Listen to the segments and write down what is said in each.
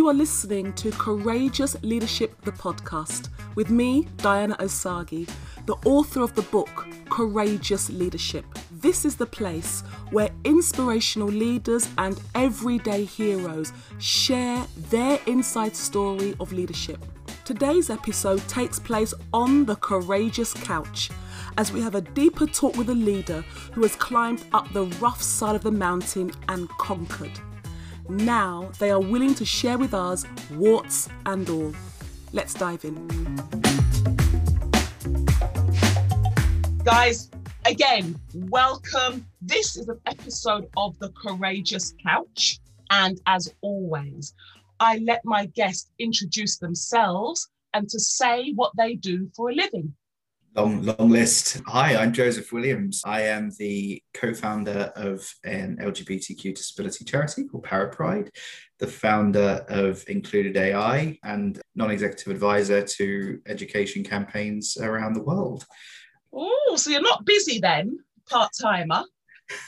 You are listening to Courageous Leadership, the podcast, with me, Diana Osagie, the author of the book Courageous Leadership. This is the place where inspirational leaders and everyday heroes share their inside story of leadership. Today's episode takes place on the courageous couch as we have a deeper talk with a leader who has climbed up the rough side of the mountain and conquered. Now they are willing to share with us warts and all. Let's dive in. Guys, again, welcome. This is an episode of The Courageous Couch. And as always, I let my guests introduce themselves and to say what they do for a living. Long, long list. Hi, I'm Joseph Williams. I am the co founder of an LGBTQ disability charity called Parapride, the founder of Included AI, and non executive advisor to education campaigns around the world. Oh, so you're not busy then, part timer?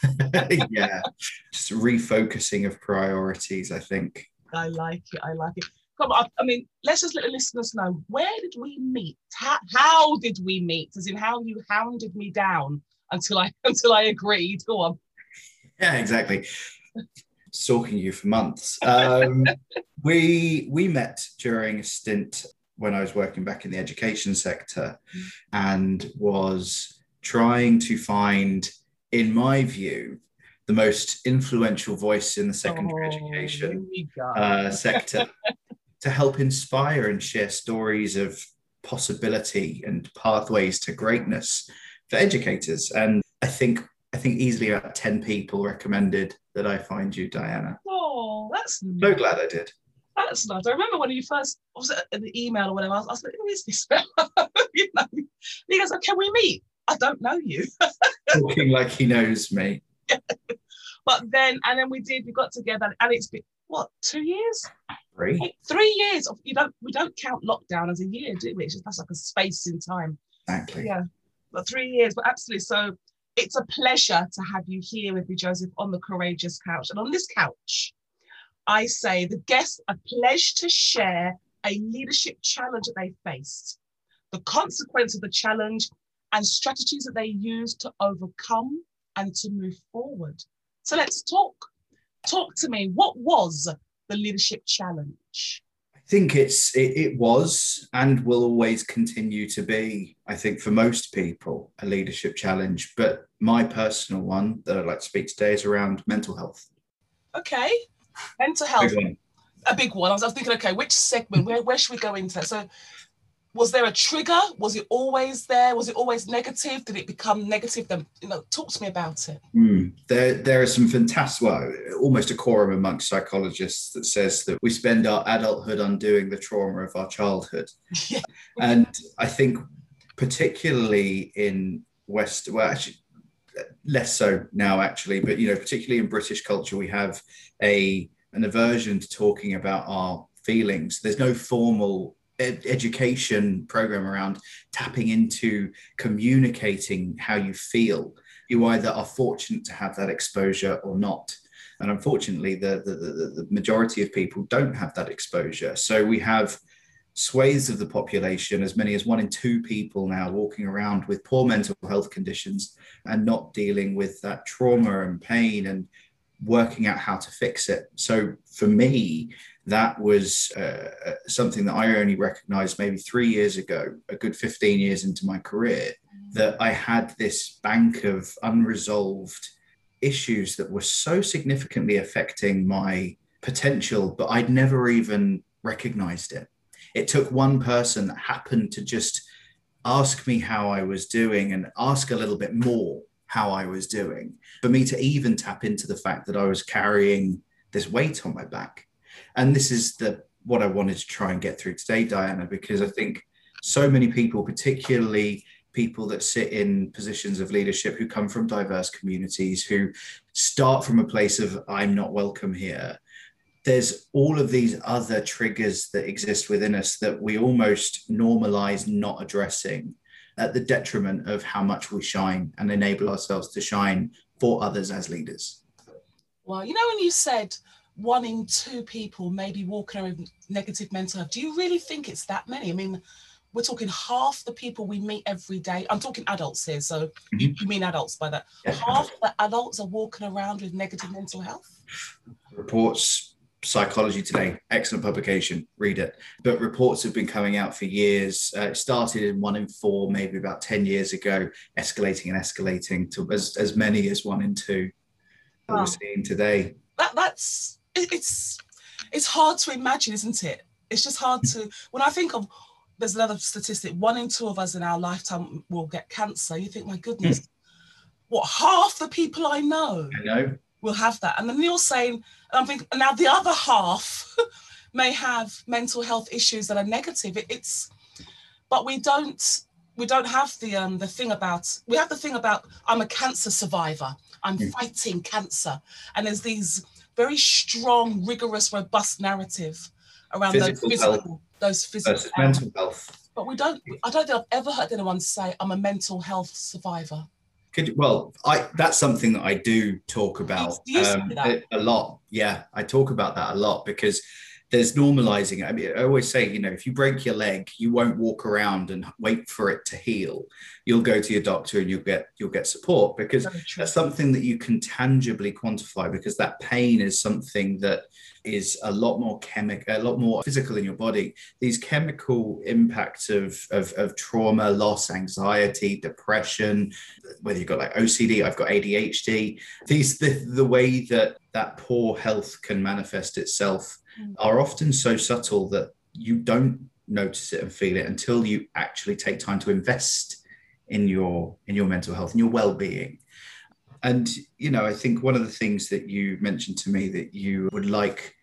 yeah, just refocusing of priorities, I think. I like it. I like it come on, I mean, let's just let the listeners know where did we meet? How, how did we meet? As in how you hounded me down until I until I agreed. Go on. Yeah, exactly. Stalking you for months. Um, we we met during a stint when I was working back in the education sector, and was trying to find, in my view, the most influential voice in the secondary oh, education uh, sector to help inspire and share stories of possibility and pathways to greatness for educators. And I think I think easily about 10 people recommended that I find you, Diana. Oh, that's so nice. glad I did. That's nice. I remember when you first was it the email or whatever, I was, I was like, who is this you know, he goes, oh, can we meet? I don't know you. Talking like he knows me. but then, and then we did, we got together, and it's been, what, two years? Three. Three years. Of, you don't. We don't count lockdown as a year, do we? It's just that's like a space in time. Exactly. Yeah. But three years. But absolutely. So it's a pleasure to have you here with me, Joseph, on the courageous couch. And on this couch, I say the guests are pledged to share a leadership challenge that they faced, the consequence of the challenge, and strategies that they used to overcome and to move forward. So let's talk. Talk to me. What was the leadership challenge? I think it's it, it, was and will always continue to be, I think, for most people, a leadership challenge. But my personal one that I'd like to speak today is around mental health. Okay. Mental health. Big a big one. I was, I was, thinking, okay, which segment? Where, where should we go into? that? So was there a trigger? Was it always there? Was it always negative? Did it become negative? Then you know, talk to me about it. Mm, there, there are some fantastic, well, almost a quorum amongst psychologists that says that we spend our adulthood undoing the trauma of our childhood, yeah. and I think particularly in West, well, actually less so now, actually, but you know, particularly in British culture, we have a an aversion to talking about our feelings. There's no formal ed- education program around tapping into communicating how you feel. You either are fortunate to have that exposure or not. And unfortunately, the, the, the, the majority of people don't have that exposure. So we have swathes of the population, as many as one in two people now walking around with poor mental health conditions and not dealing with that trauma and pain and working out how to fix it. So for me, that was uh, uh, something that I only recognized maybe three years ago, a good 15 years into my career, that I had this bank of unresolved issues that were so significantly affecting my potential, but I'd never even recognized it. It took one person that happened to just ask me how I was doing and ask a little bit more how I was doing. For me to even tap into the fact that I was carrying this weight on my back. And this is the what I wanted to try and get through today, Diana, because I think so many people, particularly people that sit in positions of leadership who come from diverse communities, who start from a place of I'm not welcome here. There's all of these other triggers that exist within us that we almost normalize not addressing at the detriment of how much we shine and enable ourselves to shine for others as leaders. Well, you know, when you said one in two people maybe walking around with negative mental health. Do you really think it's that many? I mean, we're talking half the people we meet every day. I'm talking adults here, so mm-hmm. you, mean adults by that. Yeah. Half the adults are walking around with negative mental health. Reports Psychology Today, excellent publication, read it. But reports have been coming out for years. Uh, it started in one in four, maybe about 10 years ago, escalating and escalating to as, as many as one in two that wow. we're seeing today. That, that's, it's, it's hard to imagine, isn't it? It's just hard to, when I think of, there's another statistic, one in two of us in our lifetime will get cancer. You think, my goodness, what, half the people I know? I know will have that. And then you're saying, I'm thinking, now the other half may have mental health issues that are negative. It, it's, but we don't, we don't have the um the thing about we have the thing about I'm a cancer survivor. I'm mm. fighting cancer, and there's these very strong, rigorous, robust narrative around physical those physical, health. those physical mental health. But we don't. I don't think I've ever heard anyone say I'm a mental health survivor. Could well, I that's something that I do talk about um, a, a lot. Yeah, I talk about that a lot because there's normalizing. I mean, I always say, you know, if you break your leg, you won't walk around and wait for it to heal. You'll go to your doctor and you'll get you'll get support because that's something that you can tangibly quantify because that pain is something that is a lot more chemical, a lot more physical in your body. These chemical impacts of, of, of trauma, loss, anxiety, depression, whether you've got like OCD, I've got ADHD, these the, the way that that poor health can manifest itself. Mm. are often so subtle that you don't notice it and feel it until you actually take time to invest in your in your mental health and your well-being. And you know i think one of the things that you mentioned to me that you would like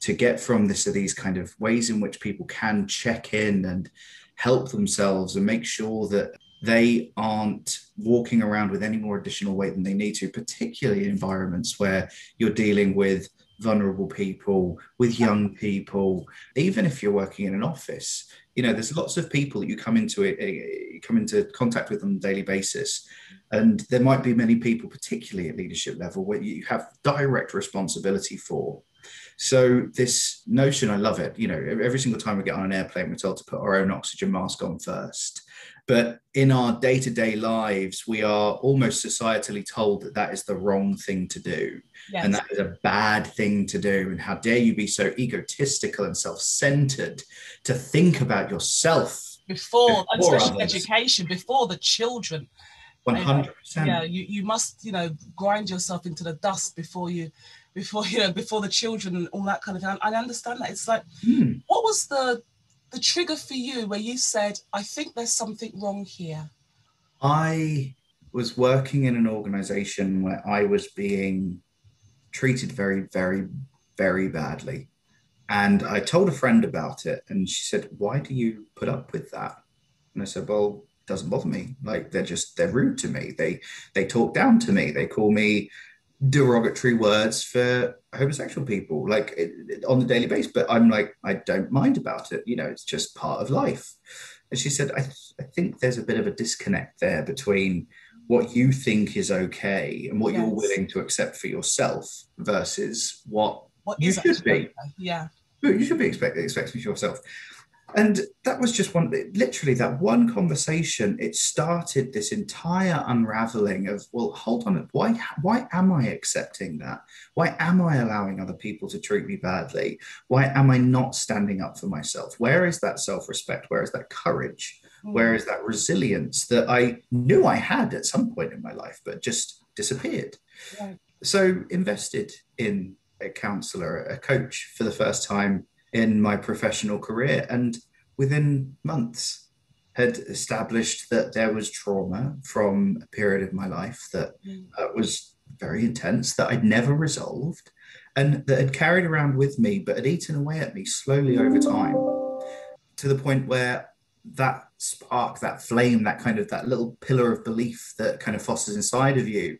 to get from this are these kind of ways in which people can check in and help themselves and make sure that they aren't walking around with any more additional weight than they need to particularly in environments where you're dealing with vulnerable people, with young people, even if you're working in an office. You know, there's lots of people that you come into it, eh, come into contact with on a daily basis, and there might be many people, particularly at leadership level, where you have direct responsibility for. So this notion, I love it. You know, every single time we get on an airplane, we're told to put our own oxygen mask on first. But in our day to day lives, we are almost societally told that that is the wrong thing to do. Yes. And that is a bad thing to do. And how dare you be so egotistical and self centered to think about yourself before, before especially others. education, before the children. 100%. Yeah, you, you must, you know, grind yourself into the dust before you before you know before the children and all that kind of thing. I understand that. It's like, mm. what was the the trigger for you where you said, I think there's something wrong here? I was working in an organization where I was being treated very, very, very badly. And I told a friend about it, and she said, Why do you put up with that? And I said, Well, it doesn't bother me. Like they're just they're rude to me. They they talk down to me. They call me derogatory words for homosexual people like on the daily basis. But i'm like i don't mind about it. You know it's just part of life. And she said i, th- I think there's a bit of a disconnect there between what you think is okay and what yes. you're willing to accept for yourself versus what, what you should be. yeah. You should be expecting expecting for yourself and that was just one literally that one conversation it started this entire unraveling of well hold on why why am i accepting that? Why am i allowing other people to treat me badly? Why am i not standing up for myself? Where is that self-respect? Where is that courage? Mm. where is that resilience that i knew i had at some point in my life but just disappeared? Right. so invested in a counselor a coach for the first time in my professional career. And within months, had established that there was trauma from a period of my life that mm. uh, was very intense, that I'd never resolved, and that had carried around with me, but had eaten away at me slowly over time to the point where that spark, that flame, that kind of that little pillar of belief that kind of fosters inside of you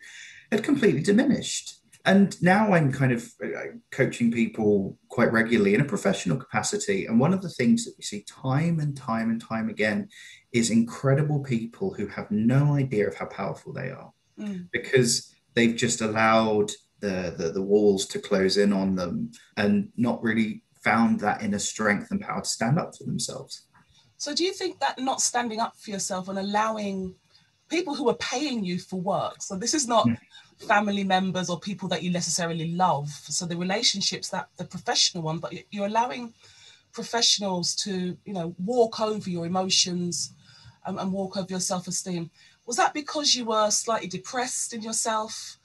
had completely diminished. And now I'm kind of uh, coaching people quite regularly in a professional capacity. And one of the things that we see time and time and time again is incredible people who have no idea of how powerful they are mm. because they've just allowed the, the, the walls to close in on them and not really found that inner strength and power to stand up for themselves. So, do you think that not standing up for yourself and allowing people who are paying you for work, so this is not mm. Family members or people that you necessarily love, so the relationships that the professional one, but you're allowing professionals to, you know, walk over your emotions and, and walk over your self esteem. Was that because you were slightly depressed in yourself,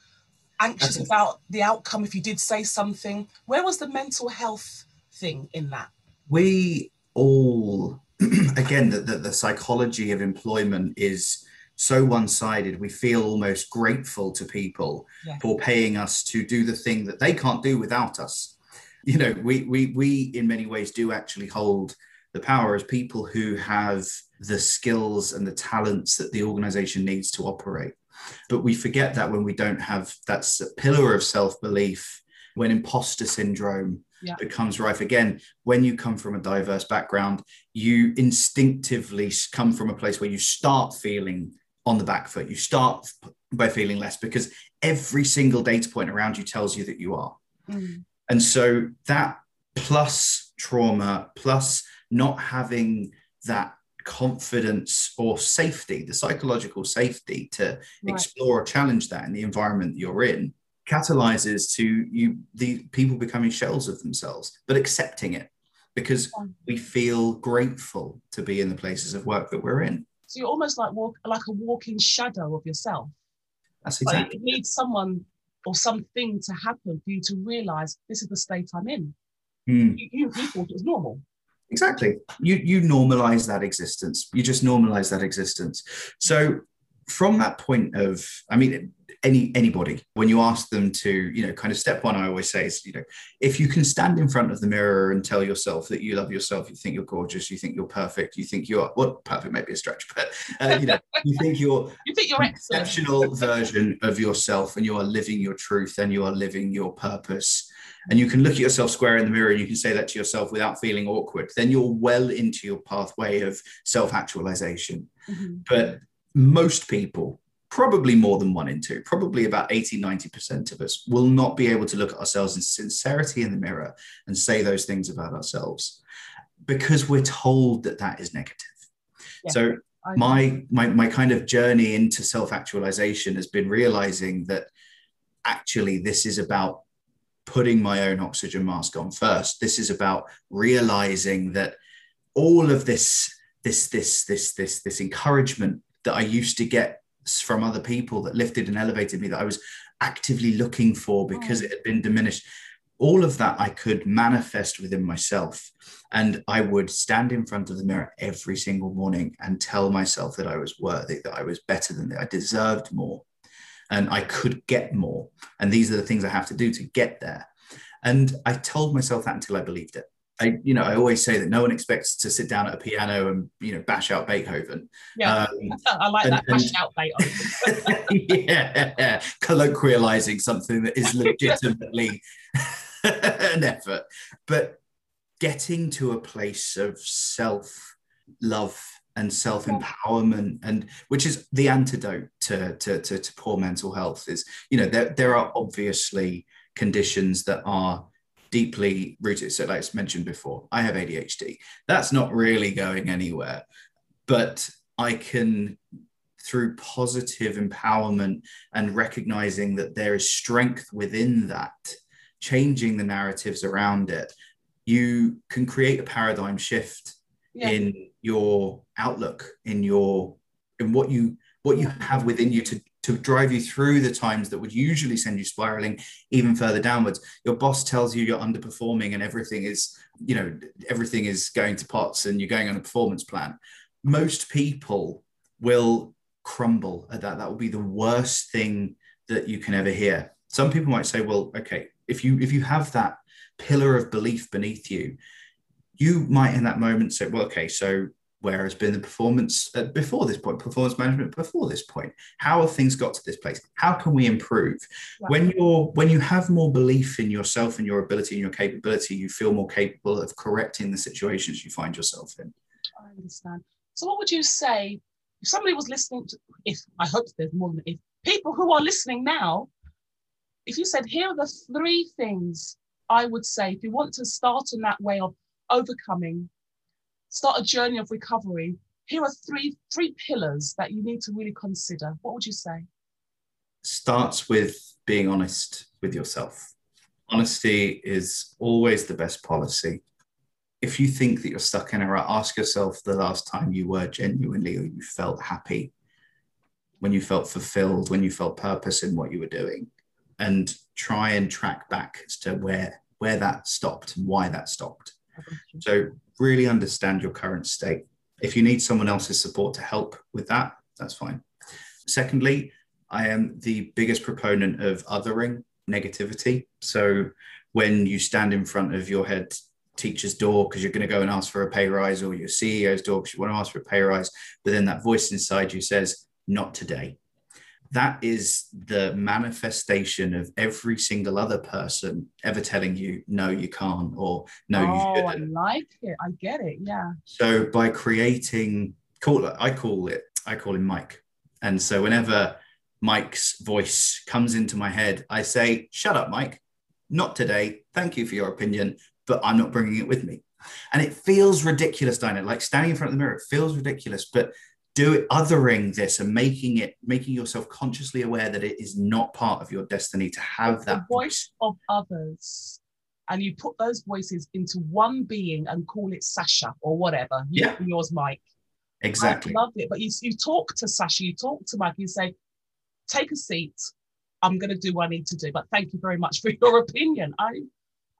anxious about the outcome if you did say something? Where was the mental health thing in that? We all, again, the, the, the psychology of employment is so one-sided we feel almost grateful to people yeah. for paying us to do the thing that they can't do without us you know we we we in many ways do actually hold the power as people who have the skills and the talents that the organization needs to operate but we forget that when we don't have that pillar of self-belief when imposter syndrome yeah. becomes rife again when you come from a diverse background you instinctively come from a place where you start feeling on the back foot you start by feeling less because every single data point around you tells you that you are mm. and so that plus trauma plus not having that confidence or safety the psychological safety to right. explore or challenge that in the environment you're in catalyzes to you the people becoming shells of themselves but accepting it because we feel grateful to be in the places of work that we're in so you're almost like walk like a walking shadow of yourself. That's exactly like you need someone or something to happen for you to realize this is the state i'm in. Mm. you, you, you thought it was normal. Exactly. You you normalize that existence. You just normalize that existence. So from that point of i mean any anybody when you ask them to you know kind of step one i always say is you know if you can stand in front of the mirror and tell yourself that you love yourself you think you're gorgeous you think you're perfect you think you're well perfect may be a stretch but uh, you know you think you're you think you're exceptional version of yourself and you are living your truth and you are living your purpose. And you can look at yourself square in the mirror and you can say that to yourself without feeling awkward. Then you're well into your pathway of self-actualization. Mm-hmm. but most people probably more than one in two, probably about 80, 90% of us will not be able to look at ourselves in sincerity in the mirror and say those things about ourselves because we're told that that is negative. Yeah, so my, my, my kind of journey into self-actualization has been realizing that actually this is about putting my own oxygen mask on first. This is about realizing that all of this, this, this, this, this, this encouragement that I used to get from other people that lifted and elevated me that I was actively looking for because oh. it had been diminished. All of that I could manifest within myself. And I would stand in front of the mirror every single morning and tell myself that I was worthy, that I was better than that, I deserved more, and I could get more. And these are the things I have to do to get there. And I told myself that until I believed it. I, you know, I always say that no one expects to sit down at a piano and you know bash out Beethoven. Yeah, um, I like and, that bash out Beethoven. yeah, colloquializing something that is legitimately an effort, but getting to a place of self love and self empowerment, and which is the antidote to, to, to, to poor mental health. Is you know there there are obviously conditions that are deeply rooted. So, like I mentioned before, I have ADHD. That's not really going anywhere, but I can, through positive empowerment and recognizing that there is strength within that, changing the narratives around it, you can create a paradigm shift yeah. in your outlook, in your in what you what you have within you to to drive you through the times that would usually send you spiraling even further downwards. Your boss tells you you're underperforming and everything is, you know, everything is going to pots and you're going on a performance plan. Most people will crumble at that. That will be the worst thing that you can ever hear. Some people might say, well, okay, if you if you have that pillar of belief beneath you, you might in that moment say, well, okay, so where has been the performance uh, before this point performance management before this point. How have things got to this place? How can we improve? When you're when you have more belief in yourself and your ability and your capability you feel more capable of correcting the situations you find yourself in. I understand. So what would you say if somebody was listening to if i hope there's more than if people who are listening now if you said, here are the three things I would say if you want to start on that way of overcoming, start a journey of recovery, here are three three pillars that you need to really consider. What would you say? Starts with being honest with yourself. Honesty is always the best policy. If you think that you're stuck in a rut, ask yourself the last time you were genuinely or you felt happy, when you felt fulfilled, when you felt purpose in what you were doing and try and track back as to where where that stopped and why that stopped. So really understand your current state. If you need someone else's support to help with that, that's fine. Secondly, I am the biggest proponent of othering negativity. So when you stand in front of your head teacher's door because you're going to go and ask for a pay rise or your CEO's door because you want to ask for a pay rise, but then that voice inside you says, not today that is the manifestation of every single other person ever telling you no you can't or no oh, you shouldn't. I like it. I get it. Yeah. So by creating call it, I call it I call him Mike. And so whenever Mike's voice comes into my head, I say, "Shut up, Mike. Not today. Thank you for your opinion, but I'm not bringing it with me." And it feels ridiculous, Dinah. Like standing in front of the mirror, it feels ridiculous, but do it othering this and making it making yourself consciously aware that it is not part of your destiny to have that the voice of others and you put those voices into one being and call it Sasha or whatever. Yeah. Yours, Mike. Exactly. I love it. But you, you talk to Sasha, you talk to Mike, you say, take a seat. I'm going to do what I need to do. But thank you very much for your opinion. I,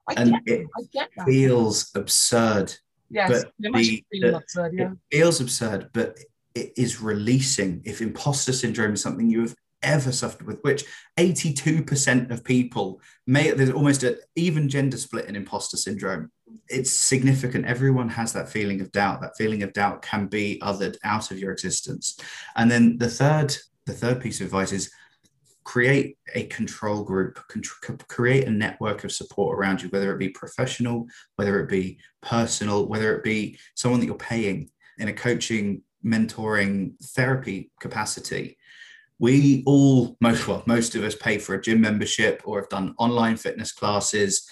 I, and get, it I get that. feels absurd. Yes, but the, the, absurd, yeah. It feels absurd, but it is releasing. If imposter syndrome is something you have ever suffered with, which 82% of people may, there's almost an even gender split in imposter syndrome. It's significant. Everyone has that feeling of doubt. That feeling of doubt can be othered out of your existence. And then the third, the third piece of advice is create a control group, create a network of support around you, whether it be professional, whether it be personal, whether it be someone that you're paying in a coaching mentoring therapy capacity, we all most well most of us pay for a gym membership or have done online fitness classes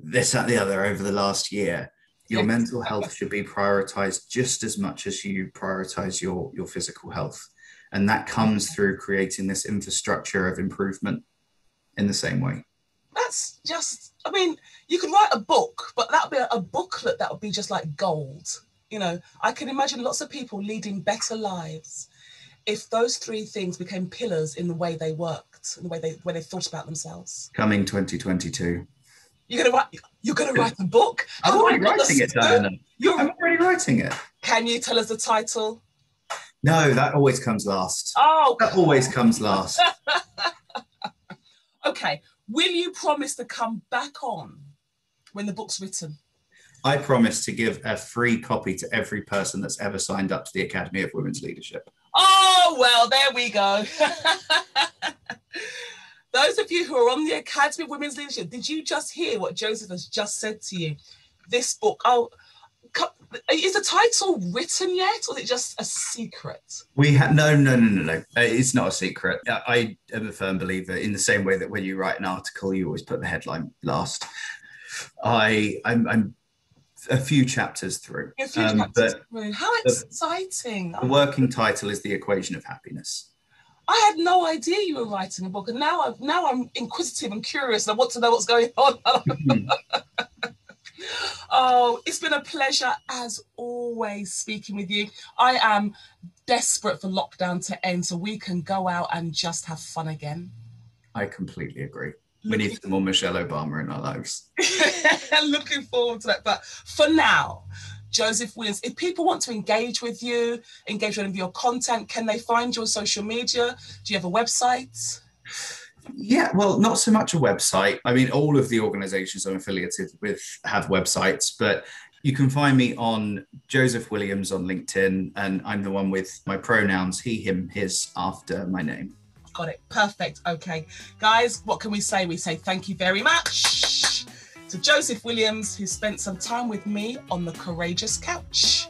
this that the other over the last year. Your yes. mental health should be prioritized just as much as you prioritize your your physical health. And that comes through creating this infrastructure of improvement in the same way. That's just i mean you could write a book but that would be a booklet that would be just like gold you know, I can imagine lots of people leading better lives if those three things became pillars in the way they worked, in the way they when they thought about themselves. Coming 2022. You're gonna write. You're gonna write the book. I'm already writing it, Diana. You're, I'm already writing it. Can you tell us the title? No, that always comes last. Oh, that always comes last. okay. Will you promise to come back on when the book's written? I promise to give a free copy to every person that's ever signed up to the Academy of Women's Leadership. Oh, well, there we go. Those of you who are on the Academy of Women's Leadership, did you just hear what Joseph has just said to you? This book, oh, is the title written yet, or is it just a secret? We have no, no, no, no, no. Uh, it's not a secret. I am a firm believer in the same way that when you write an article, you always put the headline last. I, I'm, I'm a few chapters through. A few um, chapters through. How exciting! The, the working title is the equation of happiness. I had no idea you were writing a book, and now I'm now I'm inquisitive and curious, and I want to know what's going on. oh, it's been a pleasure as always speaking with you. I am desperate for lockdown to end so we can go out and just have fun again. I completely agree we need some more Michelle Obama in our lives. looking forward to that. But for now, Joseph Williams, if people want to engage with you, engage with your content, can they find you on social media? Do you have a website? Yeah, well, not so much a website. I mean, all of the organizations I'm affiliated with have websites, but you can find me on Joseph Williams on LinkedIn, and I'm the one with my pronouns he, him, his after my name. Got it. Perfect. Okay. Guys, what can we say? We say thank you very much to Joseph Williams, who spent some time with me on the Courageous Couch.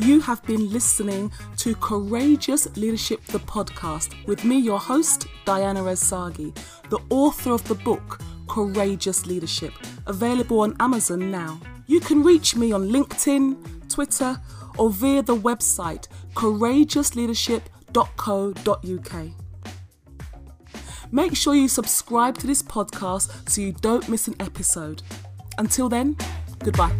You have been listening to Courageous Leadership, the podcast, with me, your host, Diana Osagie, the author of the book Courageous Leadership, available on Amazon now. You can reach me on LinkedIn, Twitter, or via the website courageousleadership.co.uk. Make sure you subscribe to this podcast so you don't miss an episode. Until then, goodbye.